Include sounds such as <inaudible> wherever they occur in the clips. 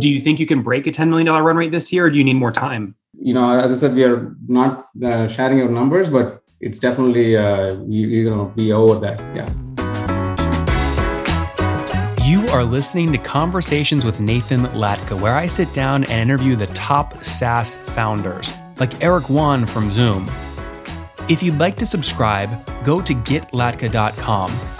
Do you think you can break a $10 million run rate this year or do you need more time? You know, as I said, we are not uh, sharing our numbers, but it's definitely, uh, you, you're going to be over that. Yeah. You are listening to Conversations with Nathan Latka, where I sit down and interview the top SaaS founders, like Eric Yuan from Zoom. If you'd like to subscribe, go to getlatka.com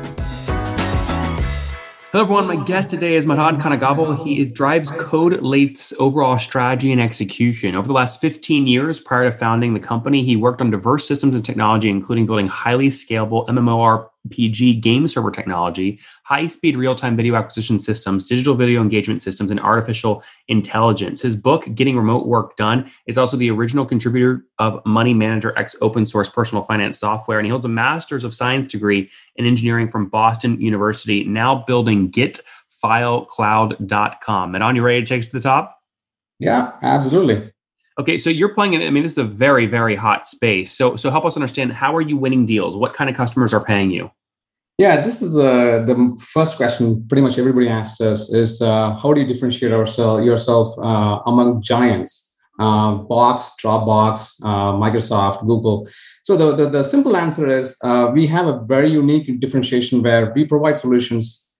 Hello, everyone. My guest today is Madhan Kanagavel. He is, drives CodeLathe's overall strategy and execution. Over the last 15 years prior to founding the company, he worked on diverse systems and technology, including building highly scalable MMORPG game server technology, high speed real time video acquisition systems, digital video engagement systems, and artificial intelligence. His book, Getting Remote Work Done, is also the original contributor of Money Manager Ex open source personal finance software. And he holds a master's of science degree in engineering from Boston University, now building getfilecloud.com. And on you ready to take us to the top? Yeah, absolutely. Okay, so you're playing in, I mean, this is a very, very hot space. So so help us understand how are you winning deals? What kind of customers are paying you? Yeah, this is uh, the first question pretty much everybody asks us is uh, how do you differentiate ourselves, yourself uh, among giants? Uh, Box, Dropbox, uh, Microsoft, Google. So the, the, the simple answer is uh, we have a very unique differentiation where we provide solutions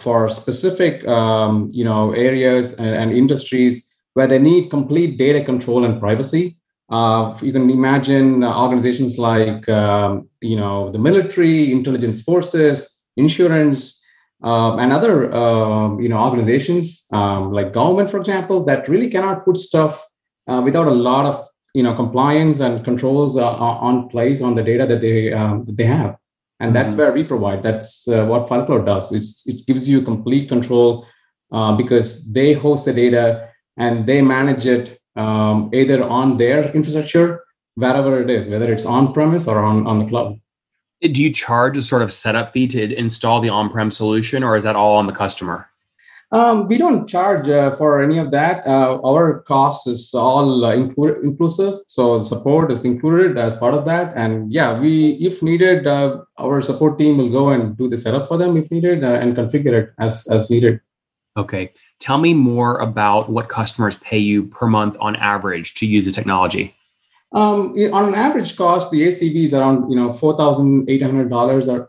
for specific um, you know areas and, and, industries where they need complete data control and privacy. Uh, you can imagine organizations like um, you know the military, intelligence forces, insurance, um, and other um, you know organizations um, like government, for example, that really cannot put stuff uh, without a lot of you know compliance and controls uh, on place on the data that they um, that they have and that's mm-hmm. where we provide that's uh, what filecloud does it's, it gives you complete control uh, because they host the data and they manage it um, either on their infrastructure wherever it is whether it's on premise or on, on the cloud do you charge a sort of setup fee to install the on-prem solution or is that all on the customer um, we don't charge uh, for any of that. Uh, our cost is all uh, inclu- inclusive, so support is included as part of that. And yeah, we, if needed, uh, our support team will go and do the setup for them if needed uh, and configure it as as needed. Okay, tell me more about what customers pay you per month on average to use the technology. Um, on an average cost, the ACV is around you know four thousand eight hundred dollars at,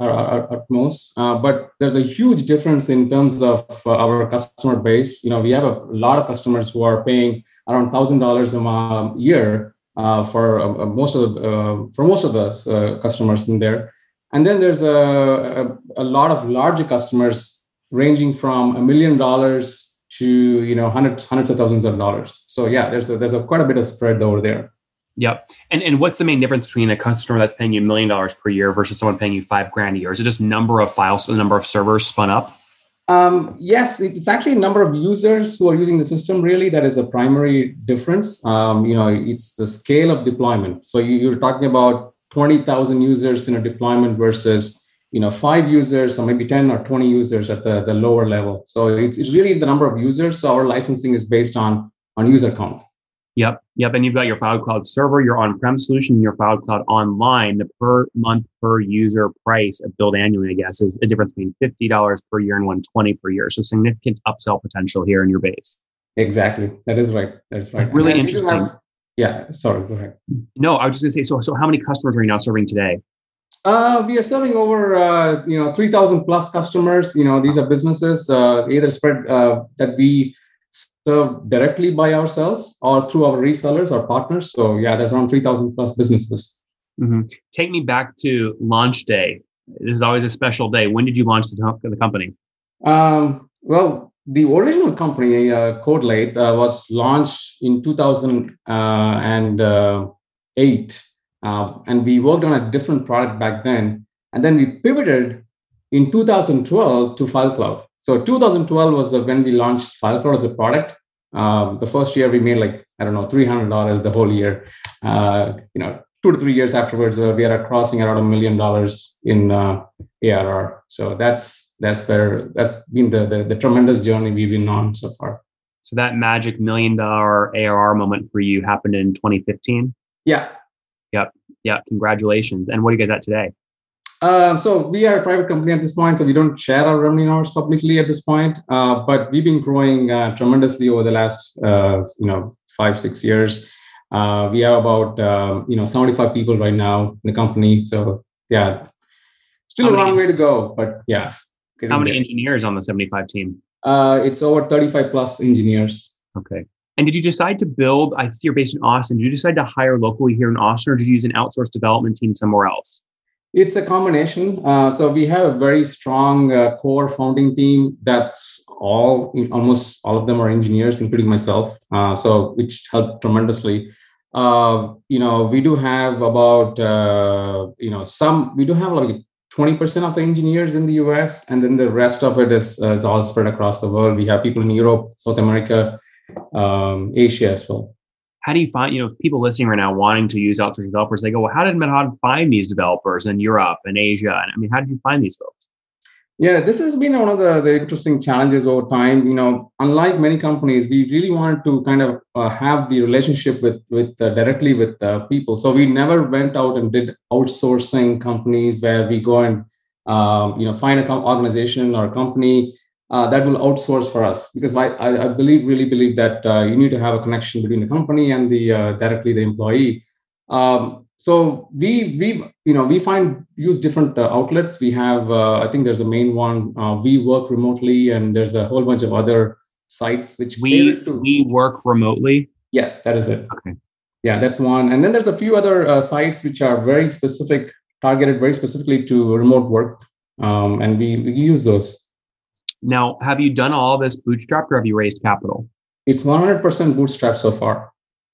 most. Uh, but there's a huge difference in terms of uh, our customer base. You know, we have a lot of customers who are paying around thousand dollars a year uh, for uh, most of the, uh, for most of the customers in there. And then there's a, a, a lot of larger customers ranging from a million dollars to you know hundreds hundreds of thousands of dollars. So yeah, there's a, there's a quite a bit of spread over there. Yep. And and what's the main difference between a customer that's paying you a million dollars per year versus someone paying you five grand a year? Is it just number of files, the number of servers spun up? Um, yes, it's actually a number of users who are using the system. Really, that is the primary difference. Um, you know, it's the scale of deployment. So you, you're talking about twenty thousand users in a deployment versus you know five users or maybe 10 or 20 users at the, the lower level so it's, it's really the number of users so our licensing is based on on user count Yep. Yep. And you've got your file cloud server, your on-prem solution, your file cloud online. The per month per user price of billed annually, I guess, is a difference between $50 per year and 120 per year. So significant upsell potential here in your base. Exactly. That is right. That's right. really interesting. Yeah. Sorry. Go ahead. No, I was just gonna say, so so how many customers are you now serving today? Uh, we are serving over uh, you know 3,000 plus customers. You know, these are businesses uh, either spread uh, that we serve directly by ourselves or through our resellers or partners. So yeah, there's around 3,000 plus businesses. Mm-hmm. Take me back to launch day. This is always a special day. When did you launch the, company? Um, well, the original company, uh, CodeLathe, uh, was launched in 2008. Uh, and we worked on a different product back then. And then we pivoted in 2012 to FileCloud. So 2012 was the, when we launched FileCloud as a product. Um, the first year we made like I don't know three hundred dollars the whole year. Uh, you know, two to three years afterwards, uh, we are crossing around a million dollars in uh, ARR. So that's that's where that's been the, the the tremendous journey we've been on so far. So that magic million dollar ARR moment for you happened in 2015. Yeah. Yep. Yeah. Congratulations. And what are you guys at today? Um, so we are a private company at this point, so we don't share our revenue numbers publicly at this point. Uh, but we've been growing uh, tremendously over the last, uh, you know, five six years. Uh, we have about um, you know 75 people right now in the company. So yeah, still how a long way to go, but yeah. How many there. engineers on the 75 team? Uh, it's over 35 plus engineers. Okay. And did you decide to build? I see you're based in Austin. Did you decide to hire locally here in Austin, or did you use an outsourced development team somewhere else? It's a combination. Uh, so we have a very strong uh, core founding team. That's all, almost all of them are engineers, including myself. Uh, so which helped tremendously. Uh, you know, we do have about uh, you know some. We do have like 20% of the engineers in the US, and then the rest of it is, uh, is all spread across the world. We have people in Europe, South America, um, Asia as well how do you find, you know, people listening right now wanting to use outsourced developers, they go, well, how did Madhav find these developers in Europe and Asia? And I mean, how did you find these folks? Yeah, this has been one of the, the interesting challenges over time. You know, unlike many companies, we really wanted to kind of uh, have the relationship with with uh, directly with uh, people. So we never went out and did outsourcing companies where we go and um, you know find an organization or a company uh, that will outsource for us because I, I believe really believe that uh, you need to have a connection between the company and the uh, directly the employee. Um, so we we you know we find use different uh, outlets. We have uh, I think there's a main one. Uh, we work remotely, and there's a whole bunch of other sites which we we work remotely. Yes, that is it. Okay. Yeah, that's one. And then there's a few other sites which are very specific, targeted very specifically to remote work, um, and we, we use those. Now, have you done all this bootstrapped or have you raised capital? It's 100% bootstrapped so far.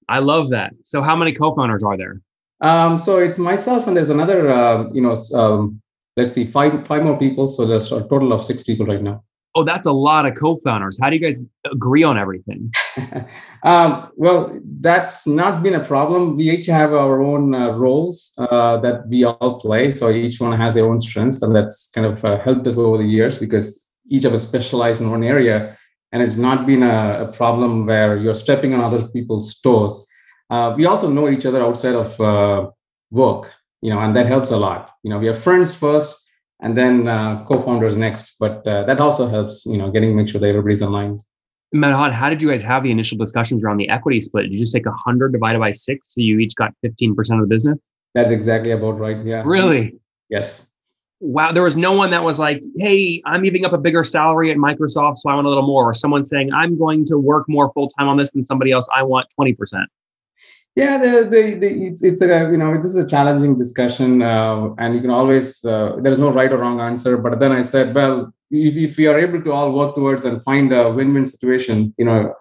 I love that. So, how many co-founders are there? Um, so it's myself and there's another, uh, you know, um, let's see, five five more people. So there's a total of six people right now. Oh, that's a lot of co-founders. How do you guys agree on everything? <laughs> um, well, that's not been a problem. We each have our own uh, roles uh, that we all play. So each one has their own strengths, and that's kind of uh, helped us over the years because each of us specialize in one area and it's not been a, a problem where you're stepping on other people's toes uh, we also know each other outside of uh, work you know and that helps a lot you know we are friends first and then uh, co-founders next but uh, that also helps you know getting make sure that everybody's aligned Madhav, how did you guys have the initial discussions around the equity split? Did you just take 100 divided by six so you each got 15% of the business? That's exactly about right. Yeah. Really? Yes wow, there was no one that was like, hey, I'm giving up a bigger salary at Microsoft, so I want a little more. Or someone saying, I'm going to work more full time on this than somebody else. I want 20%. Yeah, the, the, the, it's, it's a, you know, this is a challenging discussion. Uh, and you can always, uh, there's no right or wrong answer. But then I said, well, if, if we are able to all work towards and find a win win situation, you know,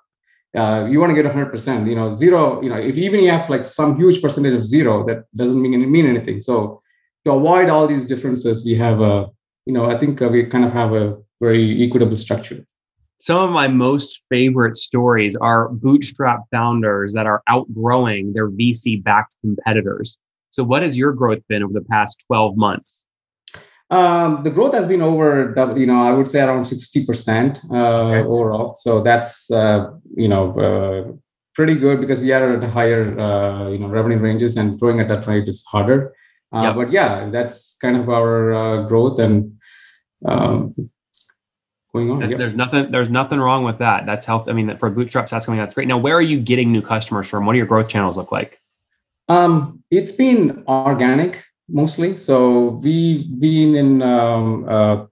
uh, you want to get 100%, you know, zero, you know, if even you have like some huge percentage of zero, that doesn't mean, mean anything. So to avoid all these differences, we have a, you know, I think uh, we kind of have a very equitable structure. Some of my most favorite stories are bootstrap founders that are outgrowing their VC backed competitors. So, what has your growth been over the past 12 months? Um, the growth has been over, you know, I would say around 60% uh, okay. overall. So that's, uh, you know, uh, pretty good because we are at higher, uh, you know, revenue ranges and growing at that rate is harder. Uh, yep. But yeah, that's kind of our uh, growth and um, going on. Yep. There's nothing. There's nothing wrong with that. That's health. I mean, for bootstraps, that's coming. That's great. Now, where are you getting new customers from? What do your growth channels look like? Um, it's been organic mostly. So we've been in. Um, uh,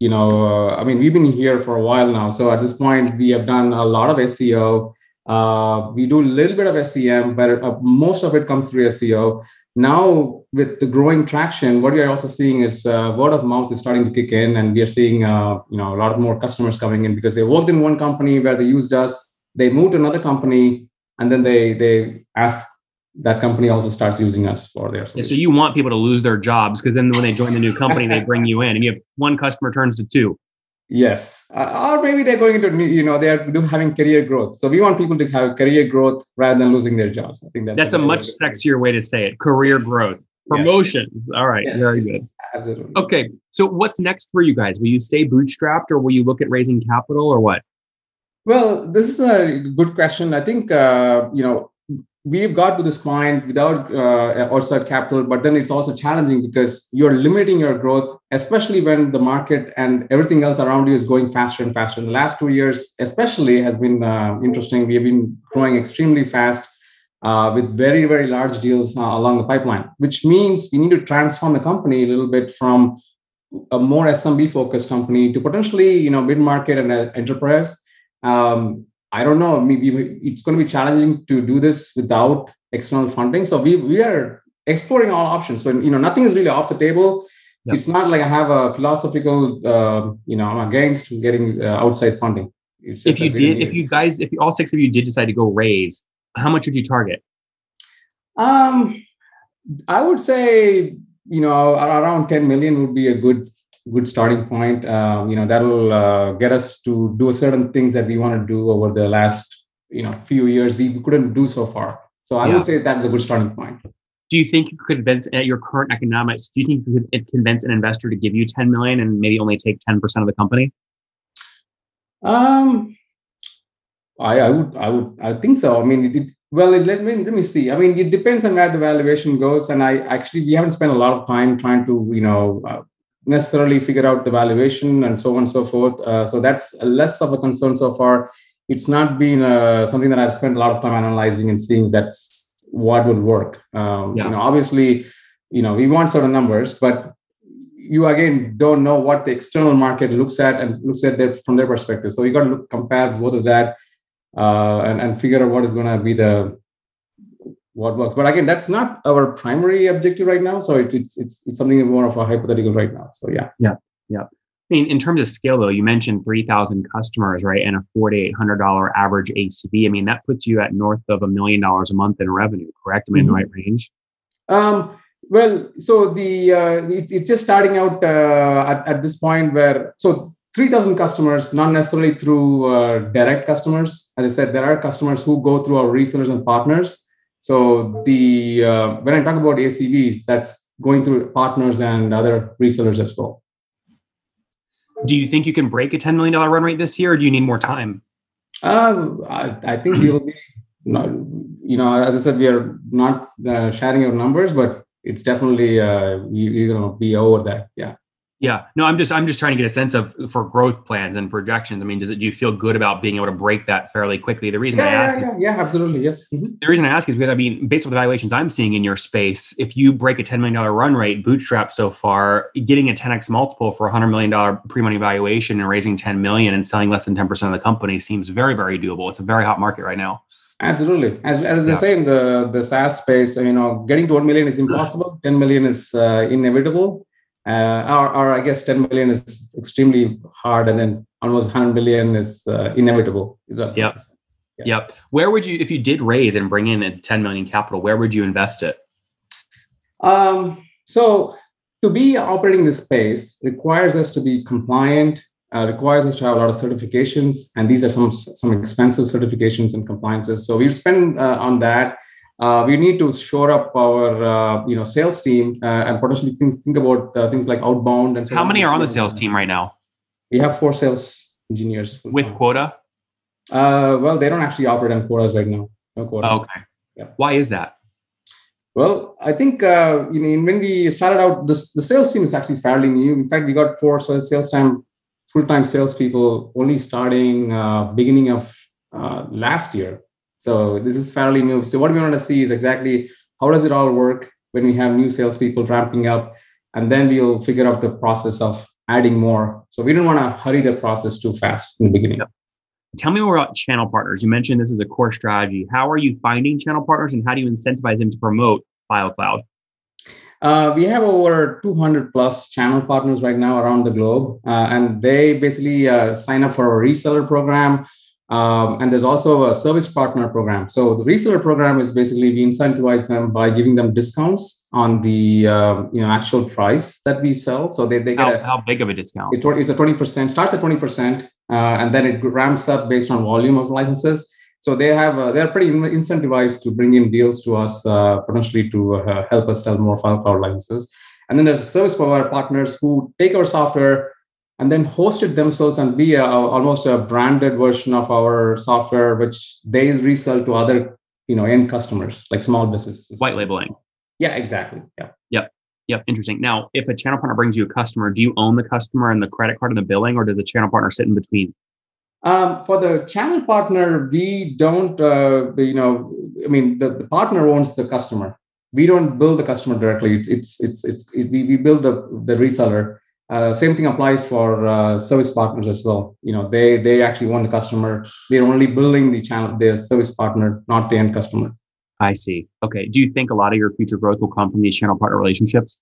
you know, uh, I mean, we've been here for a while now. So at this point, we have done a lot of SEO. Uh, we do a little bit of SEM, but uh, most of it comes through SEO now with the growing traction what we are also seeing is uh, word of mouth is starting to kick in and we are seeing uh, you know a lot more customers coming in because they worked in one company where they used us they moved to another company and then they they ask that company also starts using us for their yeah, so you want people to lose their jobs because then when they join the new company they bring you in and you have one customer turns to two Yes, uh, or maybe they're going into you know they are having career growth. So we want people to have career growth rather than losing their jobs. I think that's that's a, a much sexier way to say it. Career yes. growth, promotions. Yes. All right, yes. very good. Absolutely. Okay, so what's next for you guys? Will you stay bootstrapped, or will you look at raising capital, or what? Well, this is a good question. I think uh, you know we've got to this point without uh, outside capital, but then it's also challenging because you're limiting your growth, especially when the market and everything else around you is going faster and faster. In the last two years, especially, has been uh, interesting. We have been growing extremely fast. Uh, with very very large deals uh, along the pipeline, which means we need to transform the company a little bit from a more SMB focused company to potentially you know mid market and uh, enterprise. Um, I don't know. Maybe it's going to be challenging to do this without external funding. So we we are exploring all options. So you know, nothing is really off the table. Yep. It's not like I have a philosophical, uh, you know, I'm against getting uh, outside funding. If you did, if you guys, if all six of you did decide to go raise, how much would you target? Um, I would say, you know, around 10 million would be a good good starting point. Uh, you know, that'll uh, get us to do certain things that we want to do over the last you know few years we couldn't do so far. So I yeah. would say that's a good starting point. Do you think you could convince at your current economics? Do you think you could convince an investor to give you 10 million and maybe only take 10% of the company? Um, I, I would, I would, I think so. I mean, it, well, let me let me see. I mean, it depends on where the valuation goes, and I actually we haven't spent a lot of time trying to you know uh, necessarily figure out the valuation and so on and so forth. Uh, so that's less of a concern so far. It's not been uh, something that I've spent a lot of time analyzing and seeing that's what would work. Um, yeah. You know, obviously, you know, we want certain numbers, but you again don't know what the external market looks at and looks at that from their perspective. So you got to look, compare both of that uh, and, and figure out what is going to be the what works. But again, that's not our primary objective right now. So it, it's it's it's something more of a hypothetical right now. So yeah. Yeah. Yeah. I mean, in terms of scale, though, you mentioned 3,000 customers, right? And a $4,800 average ACV. I mean, that puts you at north of a million dollars a month in revenue, correct? Am I in mm-hmm. the right range? Um, well, so the uh, it, it's just starting out uh, at, at this point where, so 3,000 customers, not necessarily through uh, direct customers. As I said, there are customers who go through our resellers and partners. So the uh, when I talk about ACVs, that's going through partners and other resellers as well. Do you think you can break a $10 million run rate this year, or do you need more time? Uh, I, I, think we'll be, <clears throat> not, you know, as I said, we are not uh, sharing our numbers, but it's definitely uh, you, you're going to be over that. Yeah. Yeah, no, I'm just I'm just trying to get a sense of for growth plans and projections. I mean, does it do you feel good about being able to break that fairly quickly? The reason yeah, I ask, yeah, yeah, yeah, absolutely, yes. Mm-hmm. The reason I ask is because I mean, based on the valuations I'm seeing in your space, if you break a 10 million dollar run rate, bootstrap so far, getting a 10x multiple for a 100 million dollar pre-money valuation and raising 10 million and selling less than 10 percent of the company seems very very doable. It's a very hot market right now. Absolutely, as as yeah. say in the the SaaS space, you know, getting to 1 million is impossible. <laughs> 10 million is uh, inevitable uh, or, or I guess 10 million is extremely hard, and then almost 100 million is uh, inevitable. Is that yep. Yeah. Yep. Where would you, if you did raise and bring in a 10 million capital, where would you invest it? Um, so to be operating this space requires us to be compliant, uh, requires us to have a lot of certifications, and these are some some expensive certifications and compliances. So we spend uh, on that uh, we need to shore up our uh, you know sales team uh, and potentially things, think about uh, things like outbound and so how many are on the sales team right now? we have four sales engineers. With quota? Uh, well they don't actually operate on quotas right now. No quota. okay. Yeah. why is that? Well i think uh, you know when we started out this, the sales team is actually fairly new. In fact we got four sales time full-time salespeople only starting beginning of last year so this is fairly new. So what we want to see is exactly how does it all work when we have new salespeople ramping up, and then we'll figure out the process of adding more. So we don't want to hurry the process too fast in the beginning. Tell me more about channel partners. You mentioned this is a core strategy. How are you finding channel partners, and how do you incentivize them to promote FileCloud? Uh, we have over 200 plus channel partners right now around the globe, uh, and they basically uh, sign up for a reseller program Um, and there's also a service partner program. So the reseller program is basically we incentivize them by giving them discounts on the uh, you know actual price that we sell. So they, they get how, a, how big of a discount? It's a 20%, starts at 20%, uh, and then it ramps up based on volume of licenses. So they have uh, they're pretty incentivized to bring in deals to us uh, potentially to uh, help us sell more file cloud licenses. And then there's service provider partners who take our software and then hosted themselves and be a, almost a branded version of our software, which they resell to other you know end customers like small businesses. White labeling. Yeah, exactly. Yeah. Yep. Yep. Interesting. Now, if a channel partner brings you a customer, do you own the customer and the credit card and the billing, or does the channel partner sit in between? Um, for the channel partner, we don't, uh, you know, I mean, the, the partner owns the customer. We don't build the customer directly. It's it's it's, it's it, we, we build the the reseller uh, same thing applies for uh, service partners as well. You know, they they actually want the customer. They're only building the channel, their service partner, not the end customer. I see. Okay. Do you think a lot of your future growth will come from these channel partner relationships?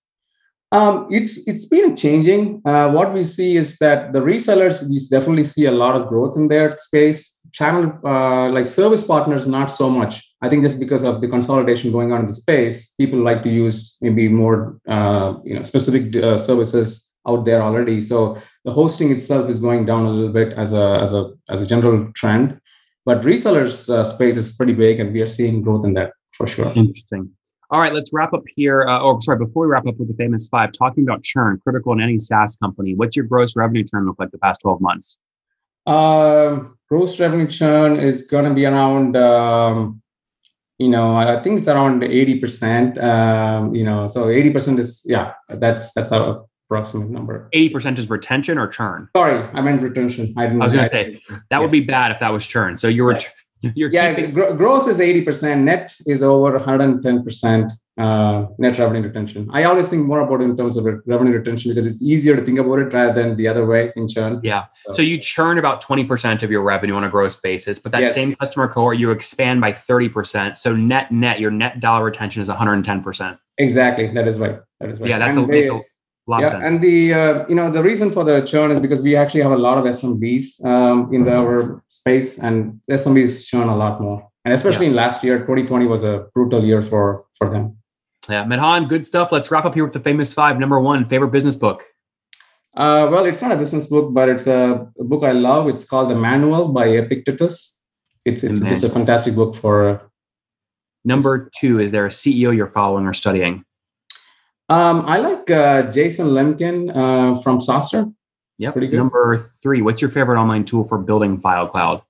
Um, it's it's been changing. Uh, what we see is that the resellers we definitely see a lot of growth in their space. Channel uh, like service partners, not so much. I think just because of the consolidation going on in the space, people like to use maybe more uh, you know specific uh, services out there already. So the hosting itself is going down a little bit as a as a as a general trend, but resellers uh, space is pretty big, and we are seeing growth in that for sure. Interesting. All right, let's wrap up here. Uh, or sorry, before we wrap up with the famous five, talking about churn, critical in any SaaS company. What's your gross revenue churn look like the past twelve months? Um, gross revenue churn is going to be around. Um, you know, I think it's around eighty percent. Um, you know, so eighty percent is yeah, that's that's our approximate number. 80% is retention or churn? Sorry, I meant retention. I, didn't, I was going to say that yes. would be bad if that was churn. So you were, yes. you're yeah, keeping- gross is 80%, net is over 110%. Uh, net revenue retention. I always think more about it in terms of revenue retention because it's easier to think about it rather than the other way in churn. Yeah. So, so you churn about 20% of your revenue on a gross basis, but that yes. same customer cohort, you expand by 30%. So net, net, your net dollar retention is 110%. Exactly. That is right. That is right. Yeah. That's and a, they, yeah, and the uh, you know the reason for the churn is because we actually have a lot of SMBs um, in the, our space, and SMBs churn a lot more. And especially yeah. in last year, 2020 was a brutal year for for them. Yeah, Medhan, good stuff. Let's wrap up here with the famous five. Number one, favorite business book. Uh, well, it's not a business book, but it's a, a, book I love. It's called The Manual by Epictetus. It's it's just a fantastic book for. Number two, is there a CEO you're following or studying? Um, I like uh, Jason Lemkin uh, from SaaStr. Yep. Pretty good. Number three, what's your favorite online tool for building File Cloud?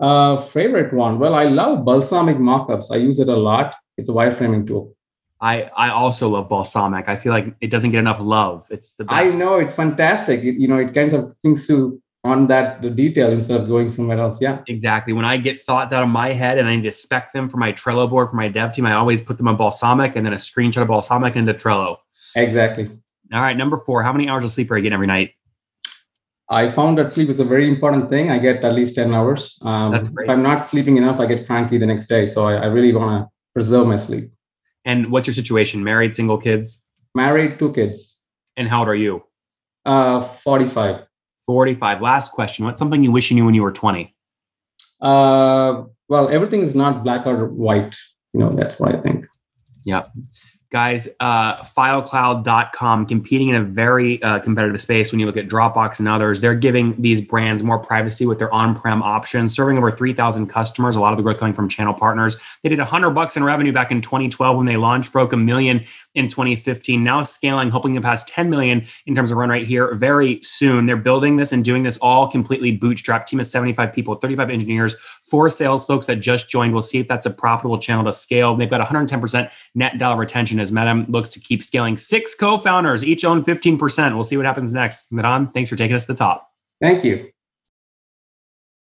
Uh, favorite one? Well, I love Balsamiq Mockups. I use it a lot. It's a wireframing tool. I, I also love Balsamiq. I feel like it doesn't get enough love. It's the best. I know it's fantastic. It, you know, it kinds of things to on that the detail instead of going somewhere else. Yeah. Exactly. When I get thoughts out of my head and I need to spec them for my Trello board for my dev team, I always put them on Balsamiq and then a screenshot of Balsamiq into Trello. Exactly. All right. Number four, how many hours of sleep are you getting every night? I found that sleep is a very important thing. I get at least 10 hours. Um, That's great. If I'm not sleeping enough, I get cranky the next day. So I, I really want to preserve my sleep. And what's your situation? Married, single kids? Married, two kids. And how old are you? Uh, 45. 45. Last question. What's something you wish you knew when you were 20? Uh, well, everything is not black or white. You know, that's what I think. Yep guys uh, filecloud.com competing in a very uh, competitive space when you look at dropbox and others. They're giving these brands more privacy with their on-prem options serving over 3000 customers a lot of the growth coming from channel partners. They did 100 bucks in revenue back in 2012 when they launched broke a million in 2015 now scaling hoping to pass 10 million in terms of run rate here very soon. They're building this and doing this all completely bootstrap team of 75 people 35 engineers four sales folks that just joined. We'll see if that's a profitable channel to scale. They've got 110% net dollar retention as Medhan looks to keep scaling. Six co founders, each own 15%. We'll see what happens next. Medhan, thanks for taking us to the top. Thank you.